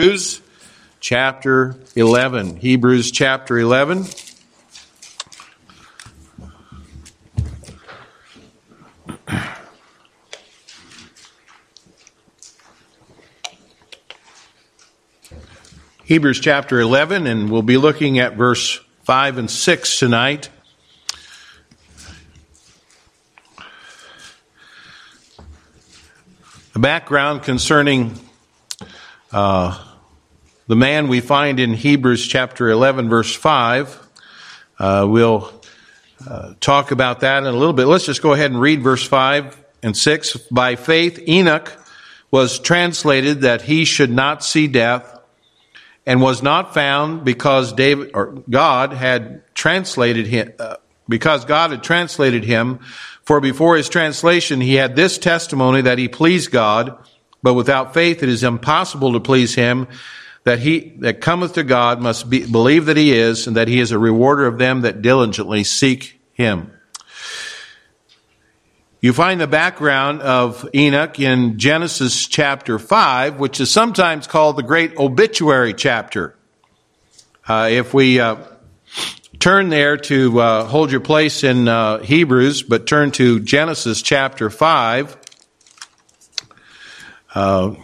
Hebrews chapter 11. Hebrews chapter 11. Hebrews chapter 11, and we'll be looking at verse 5 and 6 tonight. The background concerning uh, the man we find in Hebrews chapter 11, verse 5. Uh, we'll uh, talk about that in a little bit. Let's just go ahead and read verse 5 and 6. By faith, Enoch was translated that he should not see death and was not found because David or God had translated him uh, because God had translated him for before his translation he had this testimony that he pleased God but without faith, it is impossible to please him. That he that cometh to God must be, believe that he is, and that he is a rewarder of them that diligently seek him. You find the background of Enoch in Genesis chapter 5, which is sometimes called the great obituary chapter. Uh, if we uh, turn there to uh, hold your place in uh, Hebrews, but turn to Genesis chapter 5. Uh,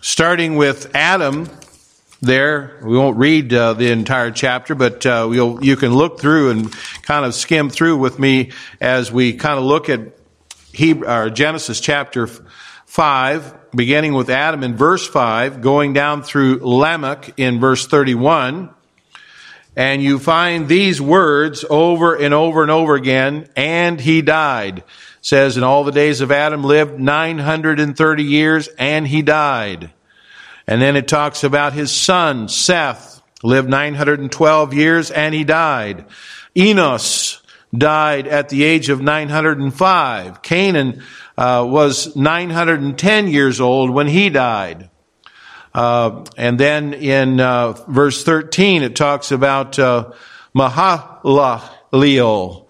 starting with Adam, there, we won't read uh, the entire chapter, but uh, you can look through and kind of skim through with me as we kind of look at Hebrew, Genesis chapter 5, beginning with Adam in verse 5, going down through Lamech in verse 31. And you find these words over and over and over again, and he died says, in all the days of Adam lived 930 years and he died. And then it talks about his son, Seth, lived 912 years and he died. Enos died at the age of 905. Cainan uh, was 910 years old when he died. Uh, and then in uh, verse 13, it talks about uh, Mahalaleel,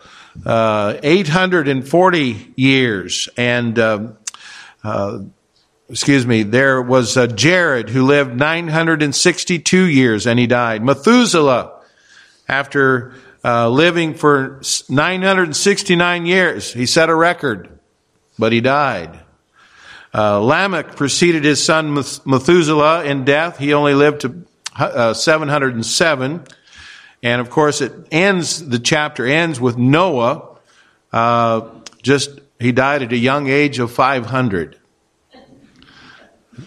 840 years. And, uh, uh, excuse me, there was uh, Jared who lived 962 years and he died. Methuselah, after uh, living for 969 years, he set a record, but he died. Uh, Lamech preceded his son Methuselah in death. He only lived to uh, 707. And of course, it ends, the chapter ends with Noah. Uh, just, he died at a young age of 500.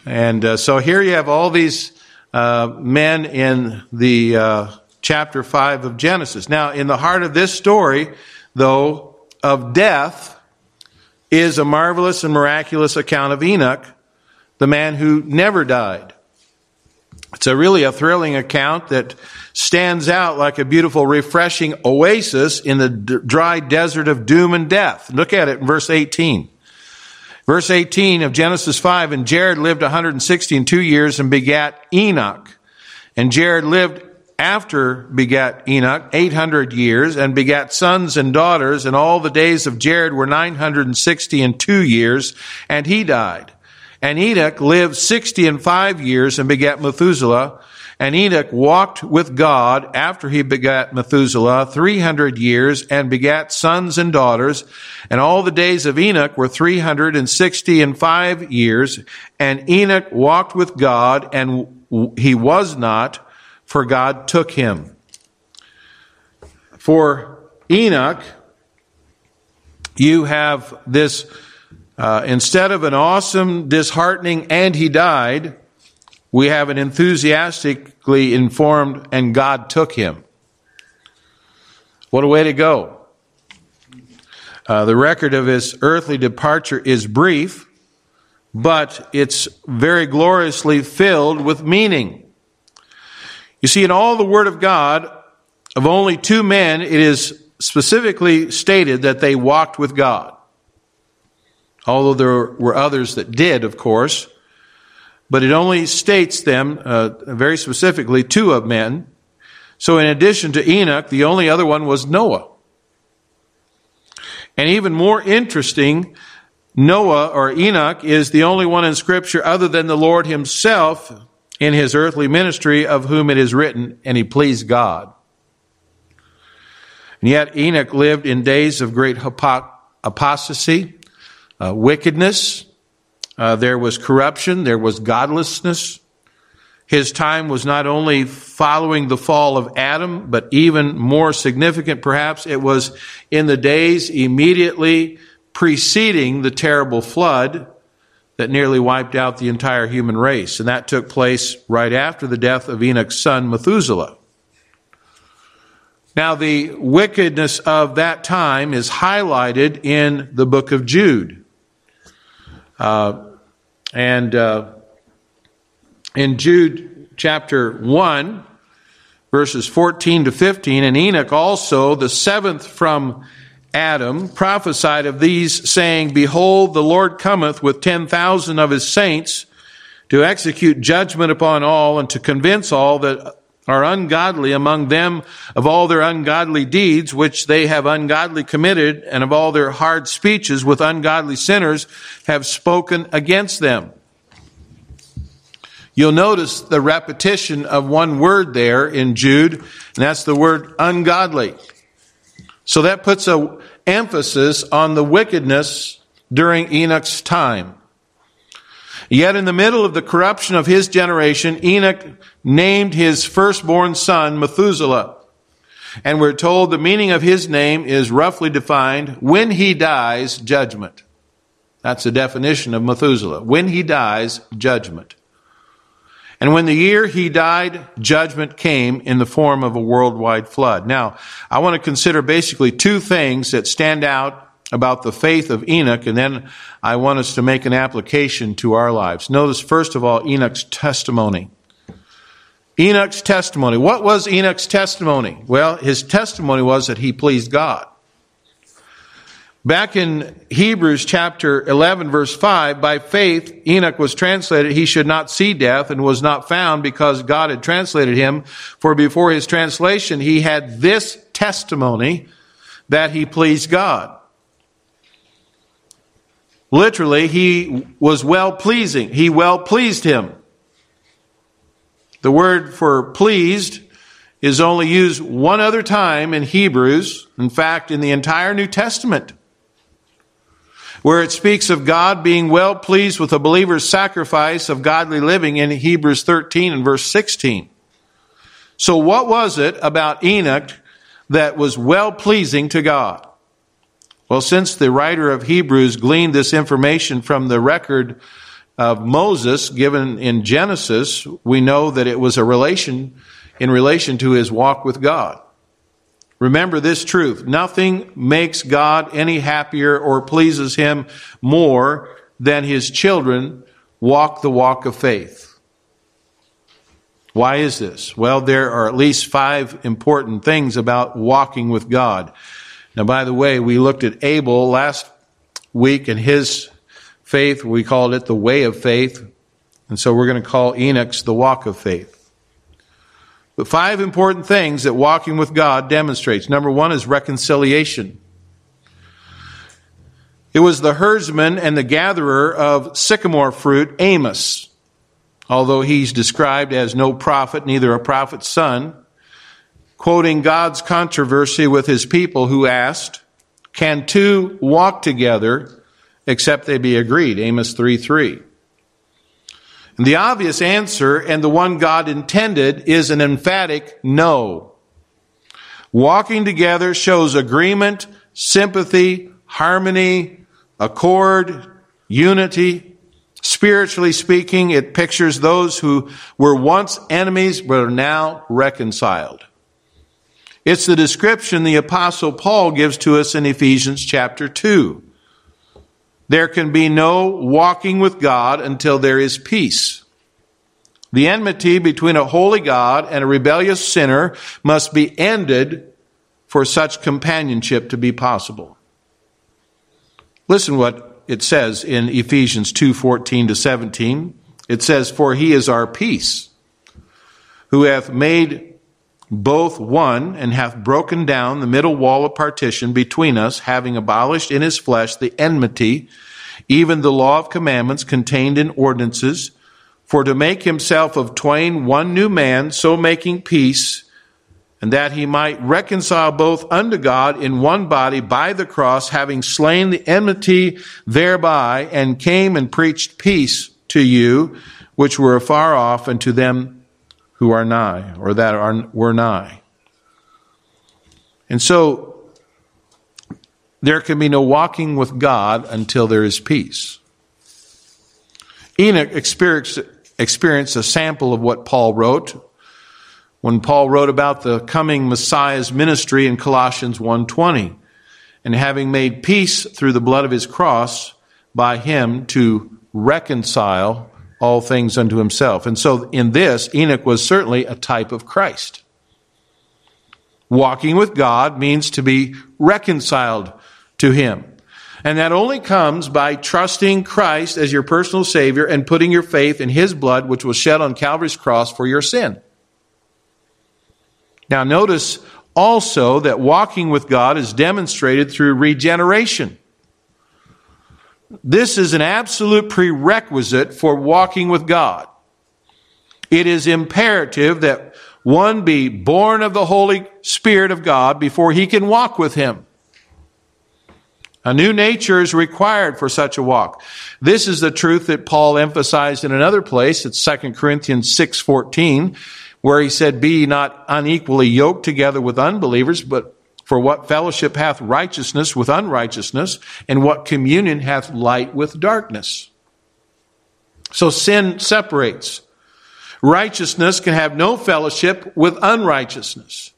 And uh, so here you have all these uh, men in the uh, chapter 5 of Genesis. Now, in the heart of this story, though, of death, is a marvelous and miraculous account of Enoch, the man who never died. It's a really a thrilling account that stands out like a beautiful, refreshing oasis in the d- dry desert of doom and death. Look at it in verse 18. Verse 18 of Genesis 5, and Jared lived 160 and two years and begat Enoch. And Jared lived after begat Enoch 800 years and begat sons and daughters, and all the days of Jared were 960 and two years, and he died. And Enoch lived 60 and five years and begat Methuselah. And Enoch walked with God after he begat Methuselah 300 years and begat sons and daughters. And all the days of Enoch were 360 and five years. And Enoch walked with God and he was not, for God took him. For Enoch, you have this, uh, instead of an awesome, disheartening, and he died, we have an enthusiastically informed, and God took him. What a way to go. Uh, the record of his earthly departure is brief, but it's very gloriously filled with meaning. You see, in all the Word of God, of only two men, it is specifically stated that they walked with God. Although there were others that did, of course but it only states them uh, very specifically two of men. So, in addition to Enoch, the only other one was Noah. And even more interesting Noah or Enoch is the only one in Scripture other than the Lord Himself in His earthly ministry of whom it is written, and He pleased God. And yet Enoch lived in days of great apostasy, uh, wickedness. Uh, there was corruption. There was godlessness. His time was not only following the fall of Adam, but even more significant, perhaps, it was in the days immediately preceding the terrible flood that nearly wiped out the entire human race. And that took place right after the death of Enoch's son, Methuselah. Now, the wickedness of that time is highlighted in the book of Jude. Uh, and uh, in Jude chapter 1, verses 14 to 15, and Enoch also, the seventh from Adam, prophesied of these, saying, Behold, the Lord cometh with ten thousand of his saints to execute judgment upon all and to convince all that are ungodly among them of all their ungodly deeds which they have ungodly committed and of all their hard speeches with ungodly sinners have spoken against them. You'll notice the repetition of one word there in Jude, and that's the word ungodly. So that puts an emphasis on the wickedness during Enoch's time. Yet in the middle of the corruption of his generation, Enoch named his firstborn son Methuselah. And we're told the meaning of his name is roughly defined when he dies, judgment. That's the definition of Methuselah. When he dies, judgment. And when the year he died, judgment came in the form of a worldwide flood. Now, I want to consider basically two things that stand out about the faith of Enoch, and then I want us to make an application to our lives. Notice, first of all, Enoch's testimony. Enoch's testimony. What was Enoch's testimony? Well, his testimony was that he pleased God. Back in Hebrews chapter 11 verse 5, by faith Enoch was translated, he should not see death and was not found because God had translated him. For before his translation, he had this testimony that he pleased God. Literally, he was well pleasing. He well pleased him. The word for pleased is only used one other time in Hebrews. In fact, in the entire New Testament where it speaks of God being well pleased with a believer's sacrifice of godly living in Hebrews 13 and verse 16. So what was it about Enoch that was well pleasing to God? Well, since the writer of Hebrews gleaned this information from the record of Moses given in Genesis, we know that it was a relation in relation to his walk with God. Remember this truth. Nothing makes God any happier or pleases him more than his children walk the walk of faith. Why is this? Well, there are at least five important things about walking with God. Now, by the way, we looked at Abel last week and his faith. We called it the way of faith. And so we're going to call Enoch's the walk of faith. But five important things that walking with God demonstrates. Number one is reconciliation. It was the herdsman and the gatherer of sycamore fruit, Amos. Although he's described as no prophet, neither a prophet's son, quoting God's controversy with his people who asked, Can two walk together except they be agreed? Amos 3 3. And the obvious answer, and the one God intended, is an emphatic no. Walking together shows agreement, sympathy, harmony, accord, unity. Spiritually speaking, it pictures those who were once enemies but are now reconciled. It's the description the apostle Paul gives to us in Ephesians chapter 2. There can be no walking with God until there is peace. The enmity between a holy God and a rebellious sinner must be ended for such companionship to be possible. Listen what it says in Ephesians 2:14 to 17. It says, "For he is our peace, who hath made both one and hath broken down the middle wall of partition between us, having abolished in his flesh the enmity even the law of commandments contained in ordinances, for to make himself of twain one new man, so making peace, and that he might reconcile both unto God in one body by the cross, having slain the enmity thereby, and came and preached peace to you, which were afar off, and to them who are nigh, or that are, were nigh. And so, there can be no walking with God until there is peace. Enoch experienced, experienced a sample of what Paul wrote when Paul wrote about the coming Messiah's ministry in Colossians 1:20 and having made peace through the blood of his cross by him to reconcile all things unto himself. And so in this Enoch was certainly a type of Christ. Walking with God means to be reconciled to him. And that only comes by trusting Christ as your personal Savior and putting your faith in His blood, which was shed on Calvary's cross for your sin. Now, notice also that walking with God is demonstrated through regeneration. This is an absolute prerequisite for walking with God. It is imperative that one be born of the Holy Spirit of God before he can walk with Him. A new nature is required for such a walk. This is the truth that Paul emphasized in another place. It's 2 Corinthians 6:14, where he said, "Be not unequally yoked together with unbelievers, but for what fellowship hath righteousness with unrighteousness, and what communion hath light with darkness?" So sin separates. Righteousness can have no fellowship with unrighteousness.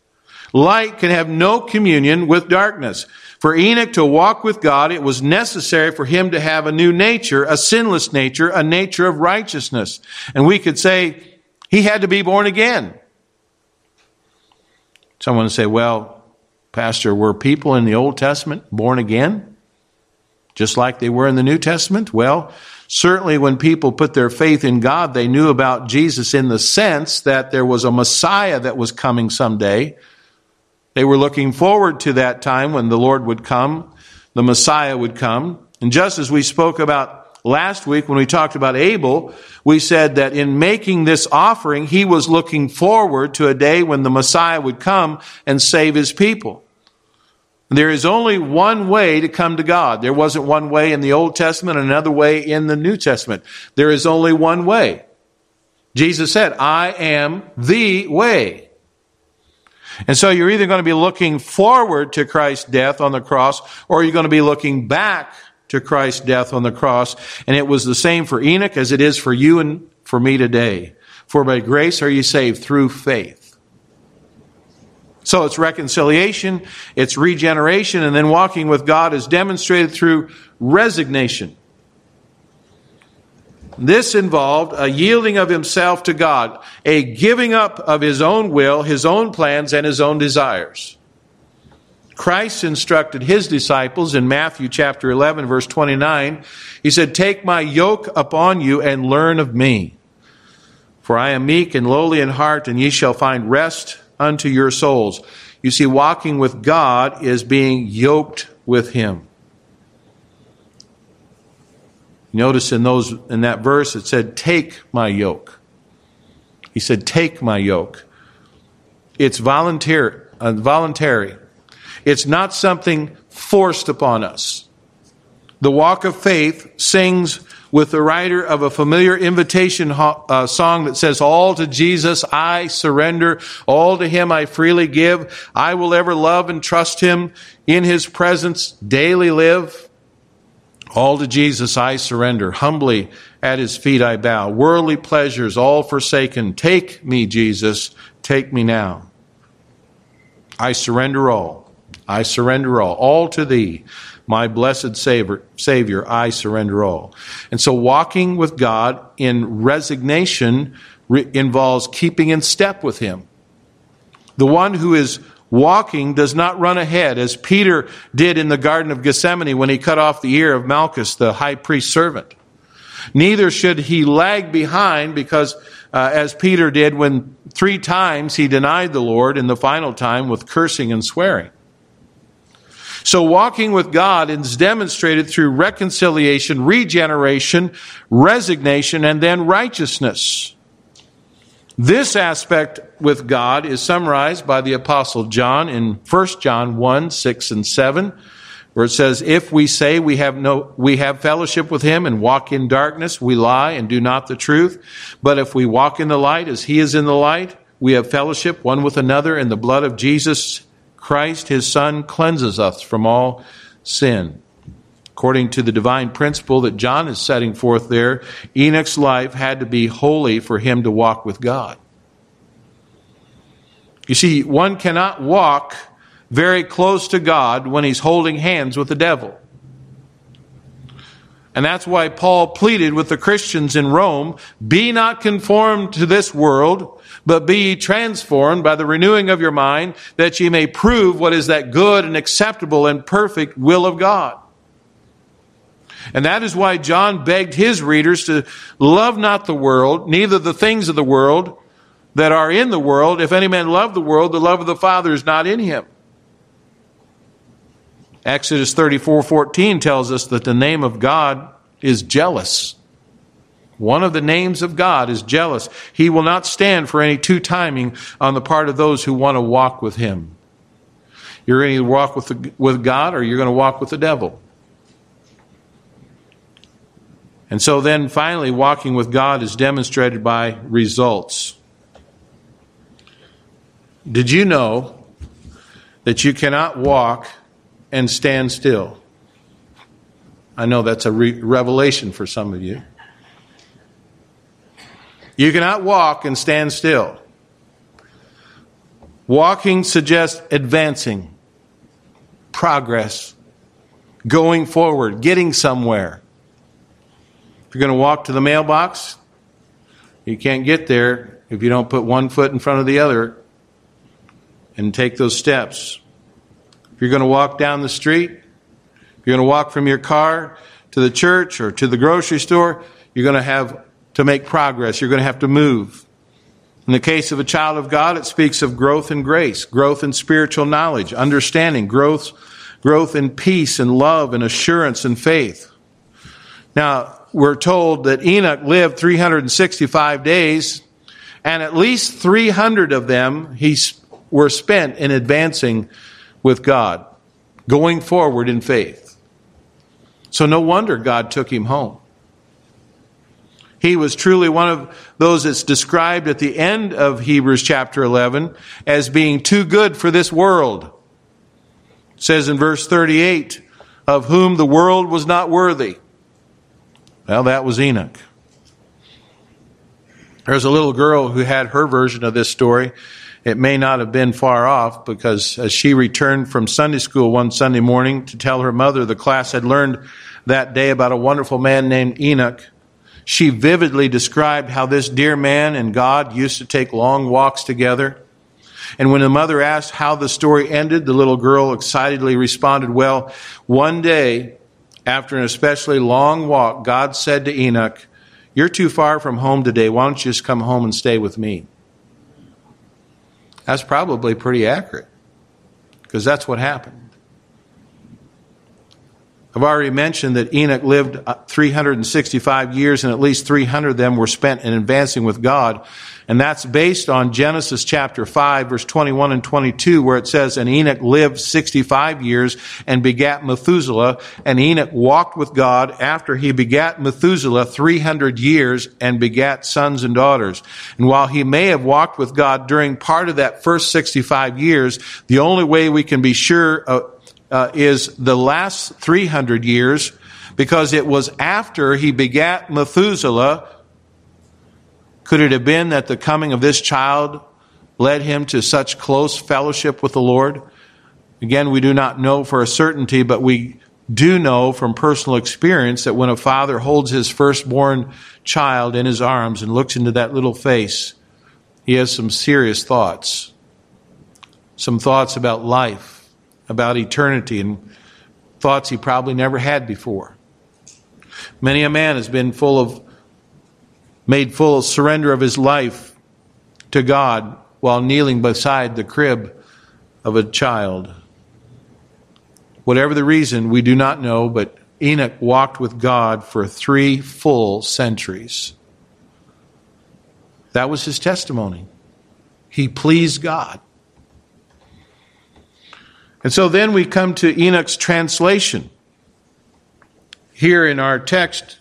Light can have no communion with darkness. For Enoch to walk with God, it was necessary for him to have a new nature, a sinless nature, a nature of righteousness. And we could say he had to be born again. Someone would say, well, Pastor, were people in the Old Testament born again? Just like they were in the New Testament? Well, certainly when people put their faith in God, they knew about Jesus in the sense that there was a Messiah that was coming someday they were looking forward to that time when the Lord would come, the Messiah would come. And just as we spoke about last week when we talked about Abel, we said that in making this offering, he was looking forward to a day when the Messiah would come and save his people. There is only one way to come to God. There wasn't one way in the Old Testament, another way in the New Testament. There is only one way. Jesus said, I am the way. And so you're either going to be looking forward to Christ's death on the cross or you're going to be looking back to Christ's death on the cross. And it was the same for Enoch as it is for you and for me today. For by grace are you saved through faith. So it's reconciliation, it's regeneration, and then walking with God is demonstrated through resignation. This involved a yielding of himself to God, a giving up of his own will, his own plans, and his own desires. Christ instructed his disciples in Matthew chapter 11 verse 29. He said, Take my yoke upon you and learn of me. For I am meek and lowly in heart, and ye shall find rest unto your souls. You see, walking with God is being yoked with him. Notice in those in that verse it said, "Take my yoke." He said, "Take my yoke." It's volunteer, uh, voluntary. It's not something forced upon us. The Walk of Faith sings with the writer of a familiar invitation uh, song that says, All to Jesus I surrender, all to Him I freely give. I will ever love and trust Him, in His presence daily live. All to Jesus I surrender. Humbly at his feet I bow. Worldly pleasures all forsaken. Take me, Jesus. Take me now. I surrender all. I surrender all. All to thee, my blessed Savior, Savior, I surrender all. And so walking with God in resignation re- involves keeping in step with him. The one who is Walking does not run ahead, as Peter did in the Garden of Gethsemane when he cut off the ear of Malchus, the high priest's servant. Neither should he lag behind, because uh, as Peter did when three times he denied the Lord, in the final time with cursing and swearing. So walking with God is demonstrated through reconciliation, regeneration, resignation, and then righteousness. This aspect with God is summarized by the apostle John in 1 John 1, 6 and 7, where it says, If we say we have no, we have fellowship with him and walk in darkness, we lie and do not the truth. But if we walk in the light as he is in the light, we have fellowship one with another and the blood of Jesus Christ, his son, cleanses us from all sin. According to the divine principle that John is setting forth there, Enoch's life had to be holy for him to walk with God. You see, one cannot walk very close to God when he's holding hands with the devil. And that's why Paul pleaded with the Christians in Rome be not conformed to this world, but be ye transformed by the renewing of your mind, that ye may prove what is that good and acceptable and perfect will of God. And that is why John begged his readers to love not the world, neither the things of the world that are in the world. If any man love the world, the love of the Father is not in him. Exodus 34 14 tells us that the name of God is jealous. One of the names of God is jealous. He will not stand for any two timing on the part of those who want to walk with Him. You're going to walk with, the, with God or you're going to walk with the devil. And so then finally, walking with God is demonstrated by results. Did you know that you cannot walk and stand still? I know that's a re- revelation for some of you. You cannot walk and stand still. Walking suggests advancing, progress, going forward, getting somewhere. If you're going to walk to the mailbox, you can't get there if you don't put one foot in front of the other and take those steps. If you're going to walk down the street, if you're going to walk from your car to the church or to the grocery store, you're going to have to make progress. You're going to have to move. In the case of a child of God, it speaks of growth in grace, growth in spiritual knowledge, understanding, growth, growth in peace and love and assurance and faith. Now, we're told that Enoch lived 365 days, and at least 300 of them he were spent in advancing with God, going forward in faith. So no wonder God took him home. He was truly one of those that's described at the end of Hebrews chapter 11 as being too good for this world. It says in verse 38, of whom the world was not worthy. Well, that was Enoch. There's a little girl who had her version of this story. It may not have been far off because as she returned from Sunday school one Sunday morning to tell her mother the class had learned that day about a wonderful man named Enoch, she vividly described how this dear man and God used to take long walks together. And when the mother asked how the story ended, the little girl excitedly responded, Well, one day after an especially long walk, God said to Enoch, You're too far from home today. Why don't you just come home and stay with me? That's probably pretty accurate because that's what happened. I've already mentioned that Enoch lived uh, 365 years and at least 300 of them were spent in advancing with God. And that's based on Genesis chapter 5 verse 21 and 22 where it says, And Enoch lived 65 years and begat Methuselah. And Enoch walked with God after he begat Methuselah 300 years and begat sons and daughters. And while he may have walked with God during part of that first 65 years, the only way we can be sure uh, is the last 300 years because it was after he begat Methuselah. Could it have been that the coming of this child led him to such close fellowship with the Lord? Again, we do not know for a certainty, but we do know from personal experience that when a father holds his firstborn child in his arms and looks into that little face, he has some serious thoughts. Some thoughts about life about eternity and thoughts he probably never had before. Many a man has been full of, made full of surrender of his life to God while kneeling beside the crib of a child. Whatever the reason, we do not know, but Enoch walked with God for three full centuries. That was his testimony. He pleased God. And so then we come to Enoch's translation. Here in our text,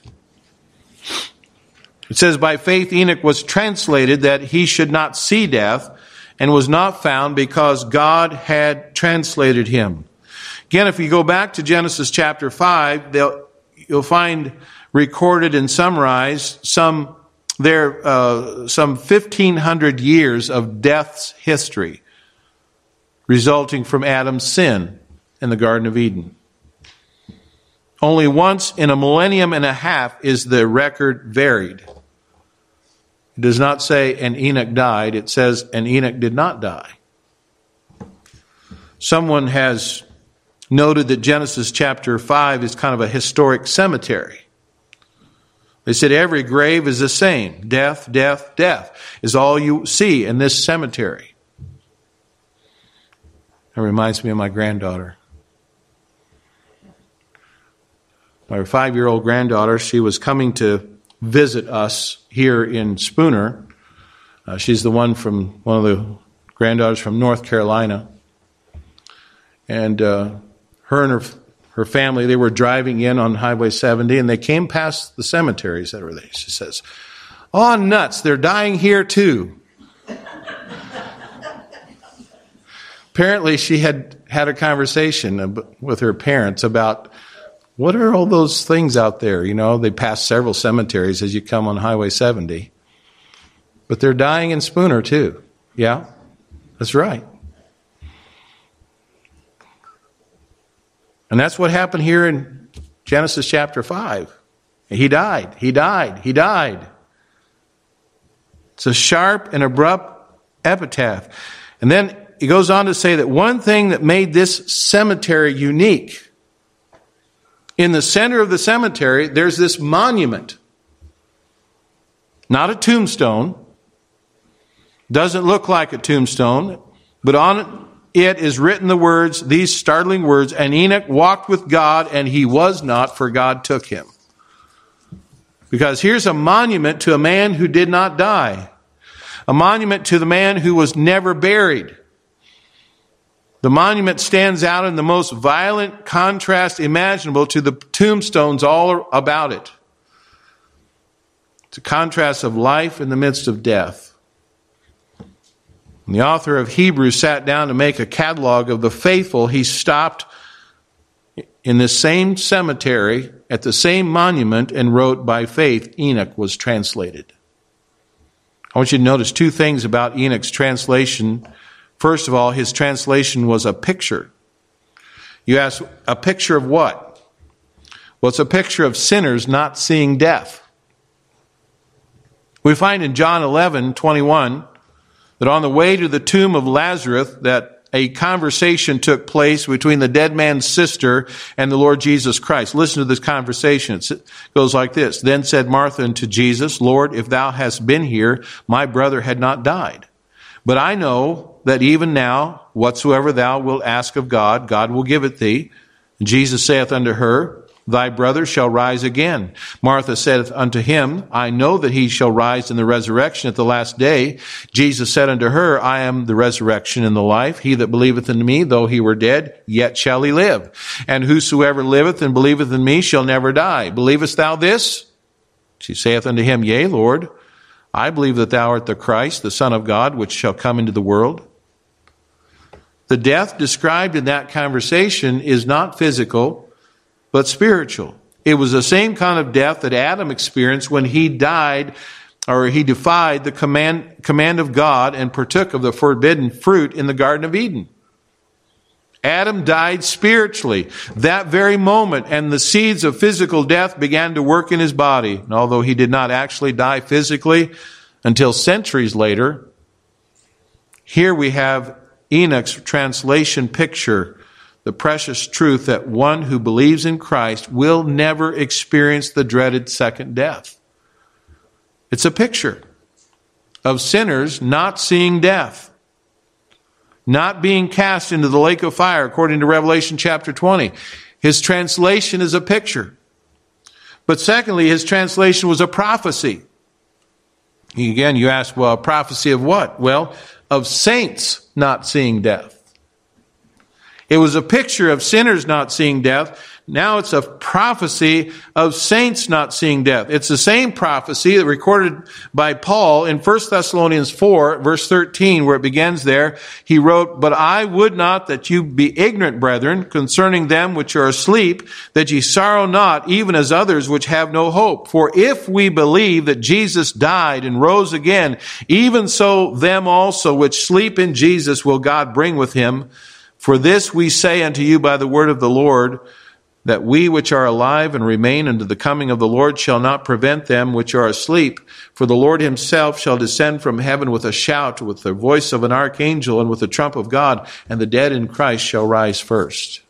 it says, By faith Enoch was translated that he should not see death, and was not found because God had translated him. Again, if you go back to Genesis chapter 5, you'll find recorded and summarized some there uh, some 1500 years of death's history resulting from Adam's sin in the Garden of Eden. Only once in a millennium and a half is the record varied. It does not say, and Enoch died. It says, and Enoch did not die. Someone has noted that Genesis chapter 5 is kind of a historic cemetery. They said every grave is the same. Death, death, death is all you see in this cemetery. That reminds me of my granddaughter. My five year old granddaughter, she was coming to visit us here in Spooner. Uh, she's the one from one of the granddaughters from North Carolina. And uh, her and her, her family, they were driving in on Highway 70 and they came past the cemeteries that were there. She says, Oh, nuts, they're dying here too. Apparently, she had had a conversation with her parents about what are all those things out there? You know, they pass several cemeteries as you come on Highway 70. But they're dying in Spooner too. Yeah? That's right. And that's what happened here in Genesis chapter 5. He died. He died. He died. It's a sharp and abrupt epitaph. And then he goes on to say that one thing that made this cemetery unique in the center of the cemetery, there's this monument. Not a tombstone. Doesn't look like a tombstone, but on it is written the words, these startling words, and Enoch walked with God and he was not, for God took him. Because here's a monument to a man who did not die. A monument to the man who was never buried. The monument stands out in the most violent contrast imaginable to the tombstones all about it. It's a contrast of life in the midst of death. When the author of Hebrews sat down to make a catalog of the faithful, he stopped in the same cemetery at the same monument and wrote, By faith, Enoch was translated. I want you to notice two things about Enoch's translation First of all, his translation was a picture. You ask, a picture of what? Well, it's a picture of sinners not seeing death. We find in John 11, 21, that on the way to the tomb of Lazarus, that a conversation took place between the dead man's sister and the Lord Jesus Christ. Listen to this conversation. It goes like this. Then said Martha unto Jesus, Lord, if thou hadst been here, my brother had not died. But I know that even now, whatsoever thou wilt ask of God, God will give it thee. Jesus saith unto her, Thy brother shall rise again. Martha saith unto him, I know that he shall rise in the resurrection at the last day. Jesus said unto her, I am the resurrection and the life. He that believeth in me, though he were dead, yet shall he live. And whosoever liveth and believeth in me shall never die. Believest thou this? She saith unto him, Yea, Lord. I believe that thou art the Christ, the Son of God, which shall come into the world. The death described in that conversation is not physical, but spiritual. It was the same kind of death that Adam experienced when he died or he defied the command, command of God and partook of the forbidden fruit in the Garden of Eden. Adam died spiritually that very moment, and the seeds of physical death began to work in his body. And although he did not actually die physically until centuries later, here we have Enoch's translation picture the precious truth that one who believes in Christ will never experience the dreaded second death. It's a picture of sinners not seeing death. not being cast into the lake of fire, according to Revelation chapter 20. His translation is a picture. But secondly, his translation was a prophecy. Again, you ask, well, a prophecy of what? Well, of saints not seeing death. It was a picture of sinners not seeing death, now it's a prophecy of saints not seeing death. It's the same prophecy that recorded by Paul in 1 Thessalonians 4 verse 13 where it begins there. He wrote, But I would not that you be ignorant, brethren, concerning them which are asleep, that ye sorrow not, even as others which have no hope. For if we believe that Jesus died and rose again, even so them also which sleep in Jesus will God bring with him. For this we say unto you by the word of the Lord, that we which are alive and remain unto the coming of the Lord shall not prevent them which are asleep. For the Lord himself shall descend from heaven with a shout, with the voice of an archangel, and with the trump of God, and the dead in Christ shall rise first.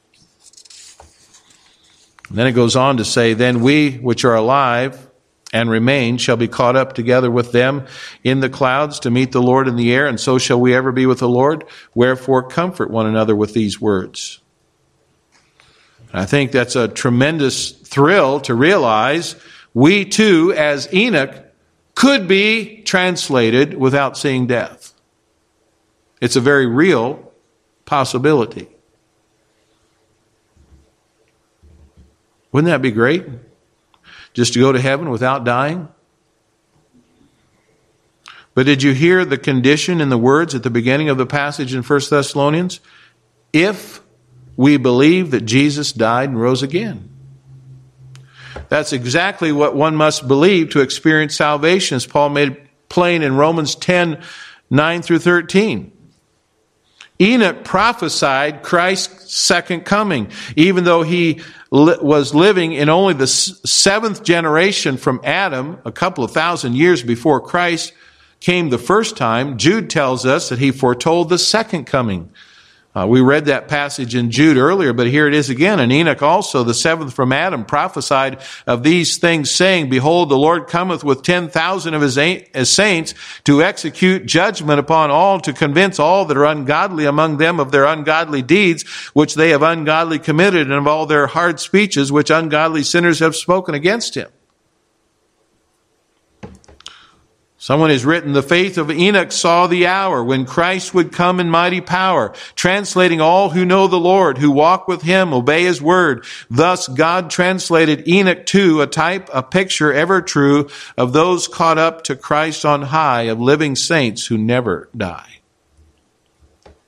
And then it goes on to say, Then we which are alive and remain shall be caught up together with them in the clouds to meet the Lord in the air, and so shall we ever be with the Lord. Wherefore comfort one another with these words. I think that's a tremendous thrill to realize we too, as Enoch, could be translated without seeing death. It's a very real possibility. Wouldn't that be great? Just to go to heaven without dying? But did you hear the condition in the words at the beginning of the passage in 1 Thessalonians? If we believe that Jesus died and rose again. That's exactly what one must believe to experience salvation, as Paul made plain in Romans 10 9 through 13. Enoch prophesied Christ's second coming, even though he was living in only the seventh generation from Adam, a couple of thousand years before Christ came the first time. Jude tells us that he foretold the second coming uh, we read that passage in Jude earlier, but here it is again. And Enoch also, the seventh from Adam, prophesied of these things, saying, Behold, the Lord cometh with ten thousand of his, his saints to execute judgment upon all, to convince all that are ungodly among them of their ungodly deeds, which they have ungodly committed, and of all their hard speeches, which ungodly sinners have spoken against him. Someone has written, the faith of Enoch saw the hour when Christ would come in mighty power, translating all who know the Lord, who walk with him, obey his word. Thus God translated Enoch too, a type, a picture ever true of those caught up to Christ on high, of living saints who never die.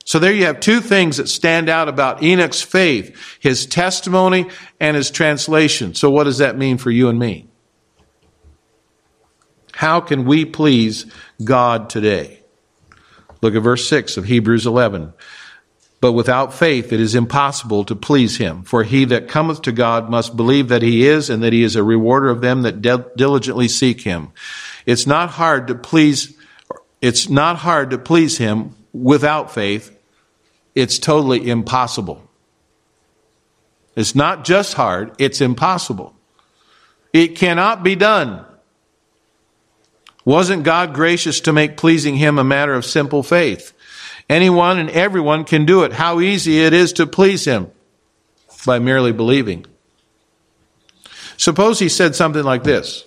So there you have two things that stand out about Enoch's faith, his testimony and his translation. So what does that mean for you and me? How can we please God today? Look at verse 6 of Hebrews 11. But without faith it is impossible to please him. For he that cometh to God must believe that he is, and that he is a rewarder of them that diligently seek him. It's not hard to please, it's not hard to please him without faith. It's totally impossible. It's not just hard, it's impossible. It cannot be done. Wasn't God gracious to make pleasing Him a matter of simple faith? Anyone and everyone can do it. How easy it is to please Him by merely believing. Suppose He said something like this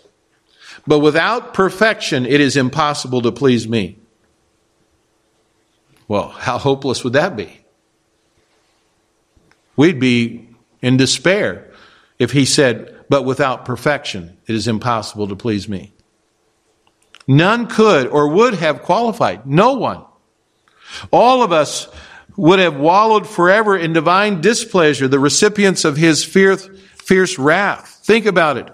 But without perfection, it is impossible to please me. Well, how hopeless would that be? We'd be in despair if He said, But without perfection, it is impossible to please me. None could or would have qualified. No one. All of us would have wallowed forever in divine displeasure, the recipients of his fierce, fierce wrath. Think about it.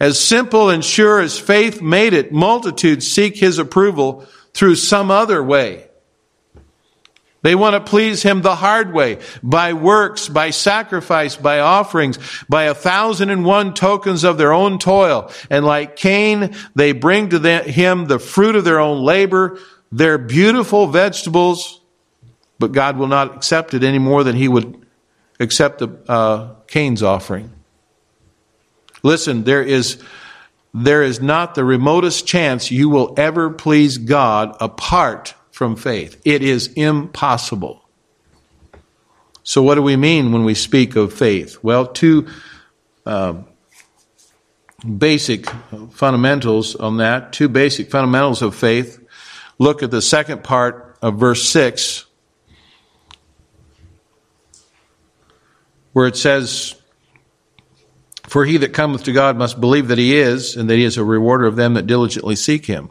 As simple and sure as faith made it, multitudes seek his approval through some other way. They want to please him the hard way, by works, by sacrifice, by offerings, by a thousand and one tokens of their own toil. And like Cain, they bring to him the fruit of their own labor, their beautiful vegetables, but God will not accept it any more than he would accept the, uh, Cain's offering. Listen, there is, there is not the remotest chance you will ever please God apart from faith. It is impossible. So, what do we mean when we speak of faith? Well, two uh, basic fundamentals on that, two basic fundamentals of faith. Look at the second part of verse 6, where it says, For he that cometh to God must believe that he is, and that he is a rewarder of them that diligently seek him.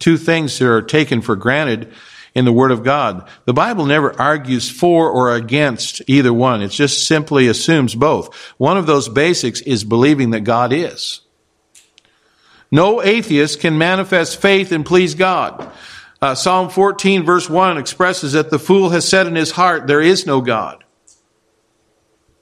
Two things that are taken for granted in the Word of God. The Bible never argues for or against either one. It just simply assumes both. One of those basics is believing that God is. No atheist can manifest faith and please God. Uh, Psalm 14 verse 1 expresses that the fool has said in his heart, there is no God.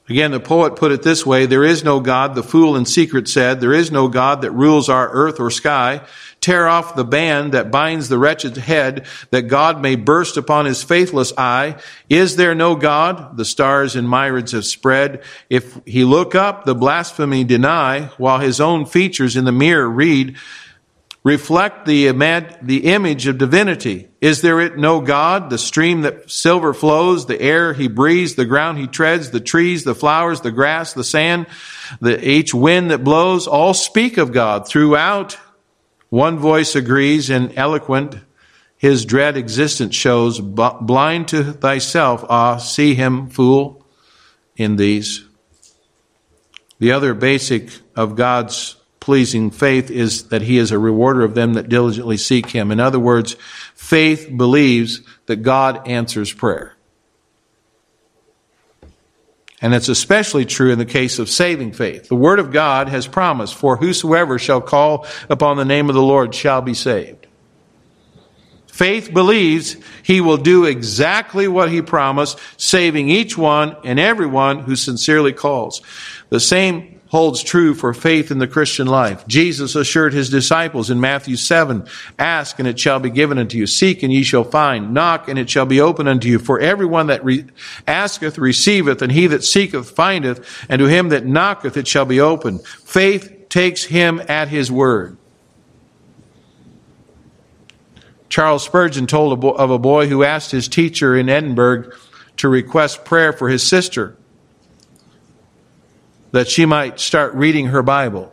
Again, the poet put it this way, there is no God, the fool in secret said, there is no God that rules our earth or sky. Tear off the band that binds the wretched head, that God may burst upon his faithless eye. Is there no God? The stars and myriads have spread. If he look up, the blasphemy deny, while his own features in the mirror read, reflect the, the image of divinity. Is there it no God? The stream that silver flows, the air he breathes, the ground he treads, the trees, the flowers, the grass, the sand, the each wind that blows, all speak of God. Throughout, one voice agrees and eloquent, his dread existence shows, blind to thyself, ah, see him, fool, in these. The other basic of God's pleasing faith is that he is a rewarder of them that diligently seek him. In other words, faith believes that God answers prayer. And it's especially true in the case of saving faith. The Word of God has promised, for whosoever shall call upon the name of the Lord shall be saved. Faith believes he will do exactly what he promised, saving each one and everyone who sincerely calls. The same holds true for faith in the Christian life. Jesus assured his disciples in Matthew 7, Ask and it shall be given unto you. Seek and ye shall find. Knock and it shall be opened unto you. For everyone that re- asketh receiveth, and he that seeketh findeth, and to him that knocketh it shall be opened. Faith takes him at his word. Charles Spurgeon told of a boy who asked his teacher in Edinburgh to request prayer for his sister that she might start reading her Bible.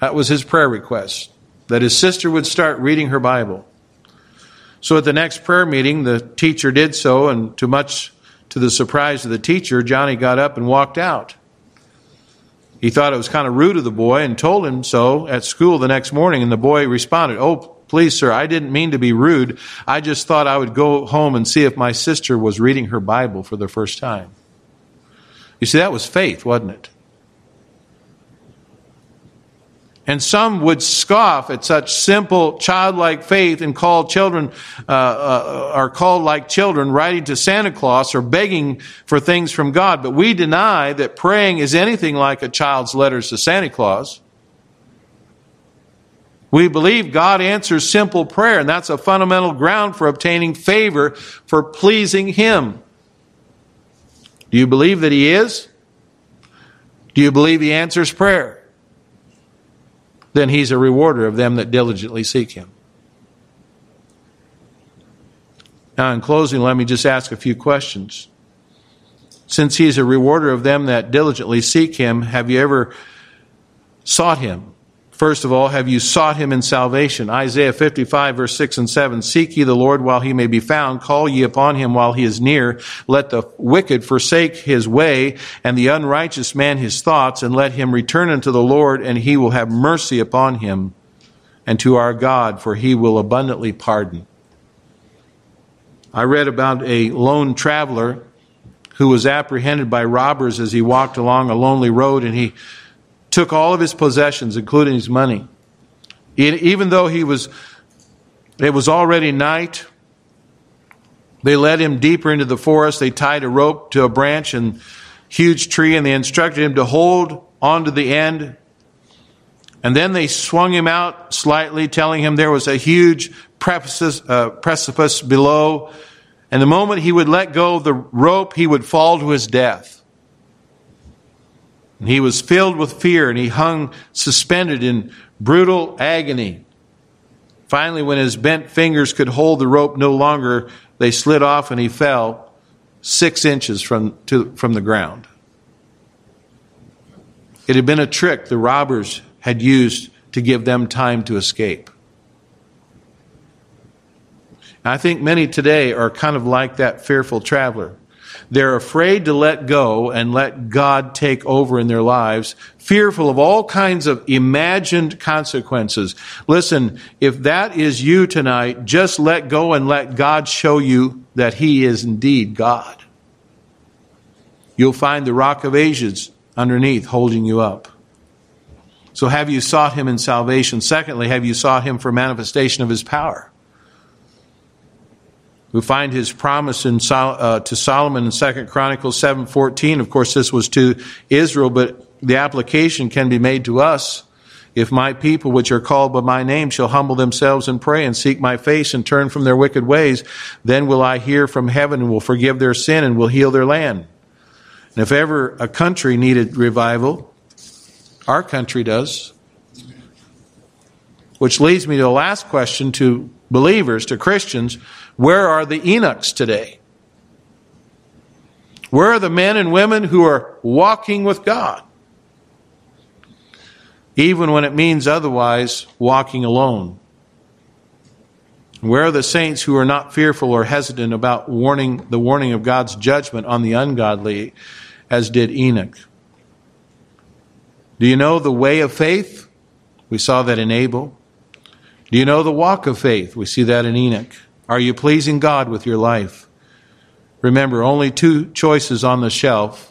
That was his prayer request, that his sister would start reading her Bible. So at the next prayer meeting, the teacher did so, and to much to the surprise of the teacher, Johnny got up and walked out. He thought it was kind of rude of the boy and told him so at school the next morning, and the boy responded, Oh, please, sir, I didn't mean to be rude. I just thought I would go home and see if my sister was reading her Bible for the first time. You see, that was faith, wasn't it? And some would scoff at such simple childlike faith and call children, uh, uh, are called like children writing to Santa Claus or begging for things from God. But we deny that praying is anything like a child's letters to Santa Claus. We believe God answers simple prayer, and that's a fundamental ground for obtaining favor, for pleasing Him. Do you believe that He is? Do you believe He answers prayer? Then He's a rewarder of them that diligently seek Him. Now, in closing, let me just ask a few questions. Since He's a rewarder of them that diligently seek Him, have you ever sought Him? First of all, have you sought him in salvation? Isaiah 55 verse 6 and 7. Seek ye the Lord while he may be found. Call ye upon him while he is near. Let the wicked forsake his way and the unrighteous man his thoughts and let him return unto the Lord and he will have mercy upon him and to our God for he will abundantly pardon. I read about a lone traveler who was apprehended by robbers as he walked along a lonely road and he took all of his possessions, including his money. Even though he was, it was already night, they led him deeper into the forest. They tied a rope to a branch and huge tree, and they instructed him to hold onto the end. And then they swung him out slightly, telling him there was a huge precipice, uh, precipice below. And the moment he would let go of the rope, he would fall to his death. And he was filled with fear and he hung suspended in brutal agony Finally, when his bent fingers could hold the rope no longer, they slid off and he fell six inches from, to, from the ground. It had been a trick the robbers had used to give them time to escape. I think many today are kind of like that fearful traveler. They're afraid to let go and let God take over in their lives, fearful of all kinds of imagined consequences. Listen, if that is you tonight, just let go and let God show you that He is indeed God. You'll find the rock of ages underneath holding you up. So have you sought Him in salvation? Secondly, have you sought Him for manifestation of His power? We find his promise in, uh, to Solomon in 2 Chronicles 7:14. Of course, this was to Israel, but the application can be made to us. If my people, which are called by my name, shall humble themselves and pray and seek my face and turn from their wicked ways, then will I hear from heaven and will forgive their sin and will heal their land. And if ever a country needed revival, our country does. Which leads me to the last question to believers, to Christians. Where are the Enochs today? Where are the men and women who are walking with God? Even when it means otherwise, walking alone. Where are the saints who are not fearful or hesitant about warning the warning of God's judgment on the ungodly, as did Enoch? Do you know the way of faith? We saw that in Abel. Do you know the walk of faith? We see that in Enoch. Are you pleasing God with your life? Remember, only two choices on the shelf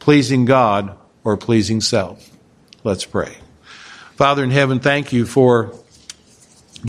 pleasing God or pleasing self. Let's pray. Father in heaven, thank you for